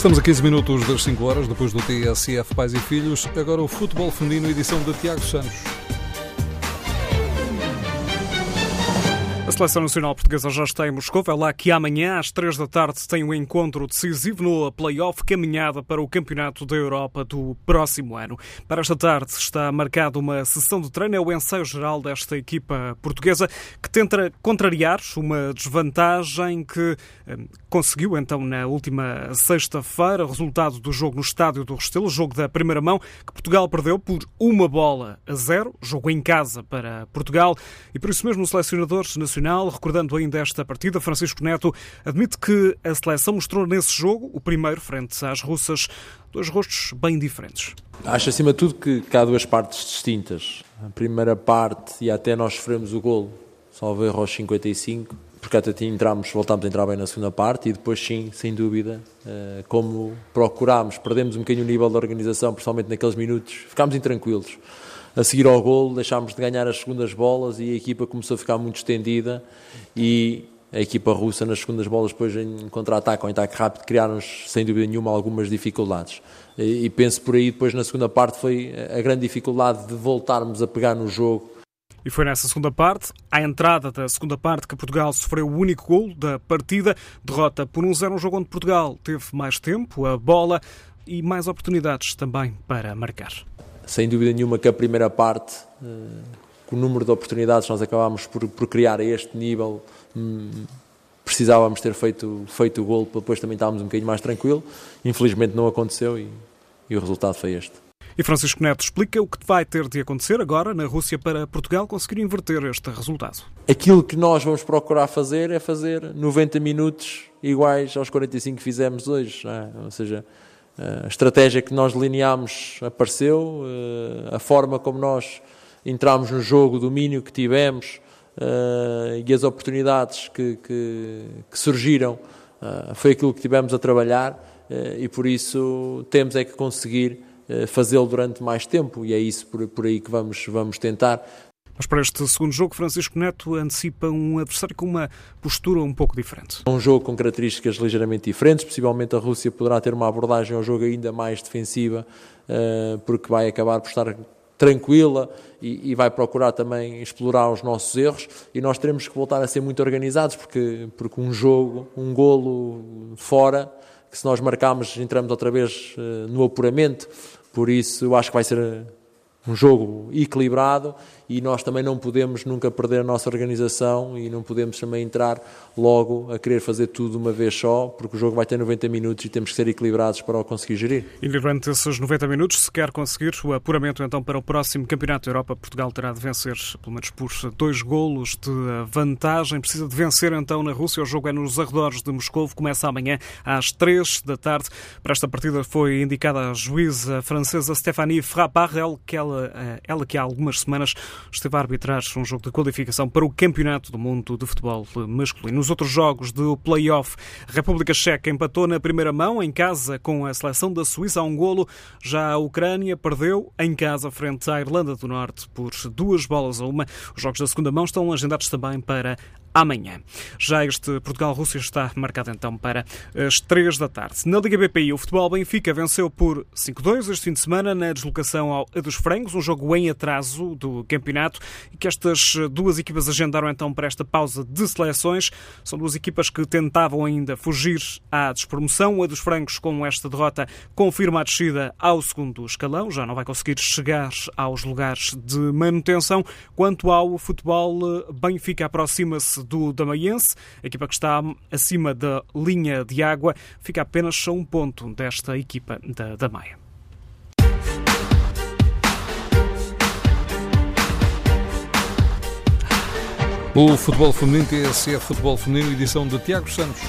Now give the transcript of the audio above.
Estamos a 15 minutos das 5 horas, depois do TSF Pais e Filhos. Agora o Futebol Feminino, edição de Tiago Santos. A Seleção Nacional Portuguesa já está em Moscou. É lá que amanhã, às três da tarde, tem um encontro decisivo no play-off caminhada para o Campeonato da Europa do próximo ano. Para esta tarde está marcada uma sessão de treino, é o ensaio geral desta equipa portuguesa que tenta contrariar uma desvantagem que eh, conseguiu então na última sexta-feira, resultado do jogo no Estádio do Restelo, jogo da primeira mão, que Portugal perdeu por uma bola a zero, jogo em casa para Portugal, e por isso mesmo o selecionador nacional Recordando ainda esta partida, Francisco Neto admite que a seleção mostrou nesse jogo, o primeiro frente às russas, dois rostos bem diferentes. Acho acima de tudo que, que há duas partes distintas. A primeira parte, e até nós sofremos o golo, salvo erro aos 55, porque até entramos, voltámos a entrar bem na segunda parte e depois sim, sem dúvida, eh, como procurámos, perdemos um bocadinho o nível da organização, principalmente naqueles minutos, ficámos intranquilos a seguir ao golo, deixámos de ganhar as segundas bolas e a equipa começou a ficar muito estendida. E a equipa russa nas segundas bolas depois em contra-ataque ou em ataque rápido criaram-nos sem dúvida nenhuma algumas dificuldades. E, penso por aí depois na segunda parte foi a grande dificuldade de voltarmos a pegar no jogo. E foi nessa segunda parte, à entrada da segunda parte, que Portugal sofreu o único gol da partida. Derrota por 1-0, um, um jogo onde Portugal teve mais tempo, a bola e mais oportunidades também para marcar sem dúvida nenhuma que a primeira parte, eh, com o número de oportunidades nós acabámos por, por criar a este nível, hum, precisávamos ter feito, feito o gol para depois também estávamos um bocadinho mais tranquilo. Infelizmente não aconteceu e, e o resultado foi este. E Francisco Neto explica o que vai ter de acontecer agora na Rússia para Portugal conseguir inverter este resultado. Aquilo que nós vamos procurar fazer é fazer 90 minutos iguais aos 45 que fizemos hoje. É? Ou seja, a estratégia que nós delineámos apareceu, eh, a forma como nós entramos no jogo, o domínio que tivemos eh, e as oportunidades que, que, que surgiram eh, foi aquilo que tivemos a trabalhar e por isso temos é que conseguir fazê-lo durante mais tempo e é isso por, por aí que vamos, vamos tentar. Mas para este segundo jogo, Francisco Neto antecipa um adversário com uma postura um pouco diferente. Um jogo com características ligeiramente diferentes, possivelmente a Rússia poderá ter uma abordagem ao jogo ainda mais defensiva, eh, porque vai acabar por estar tranquila e, vai procurar também explorar os nossos erros e nós teremos que voltar a ser muito organizados porque, porque um jogo, um golo fora, que se nós marcarmos entramos outra vez eh, no apuramento, por isso eu acho que vai ser um jogo equilibrado e nós também não podemos nunca perder a nossa organização e não podemos também entrar logo a querer fazer tudo de uma vez só, porque o jogo vai ter 90 minutos e temos que ser equilibrados para o conseguir gerir. E durante esses 90 minutos, se quer conseguir o apuramento então para o próximo Campeonato da Europa, Portugal terá de vencer, pelo menos por dois golos de vantagem. Precisa de vencer então na Rússia. O jogo é nos arredores de Moscou, começa amanhã às 3 da tarde. Para esta partida foi indicada a juíza francesa Stéphanie Frappard, que, ela, ela que há algumas semanas esteve a arbitrar um jogo de qualificação para o Campeonato do Mundo de Futebol Masculino. Nos outros jogos do play-off, a República Checa empatou na primeira mão em casa com a seleção da Suíça a um golo. Já a Ucrânia perdeu em casa frente à Irlanda do Norte por duas bolas a uma. Os jogos da segunda mão estão agendados também para amanhã. Já este Portugal-Rússia está marcado então para as 3 da tarde. Na Liga BPI, o futebol Benfica venceu por 5-2 este fim de semana na deslocação ao dos Frangos, um jogo em atraso do campeonato e que estas duas equipas agendaram então para esta pausa de seleções. São duas equipas que tentavam ainda fugir à despromoção. A dos Frangos, com esta derrota, confirma a descida ao segundo escalão, já não vai conseguir chegar aos lugares de manutenção. Quanto ao futebol, Benfica aproxima-se do Damaiense, equipa que está acima da linha de água, fica apenas a um ponto desta equipa da, da Maia. O Futebol Feminino TSF Futebol Feminino, edição de Tiago Santos.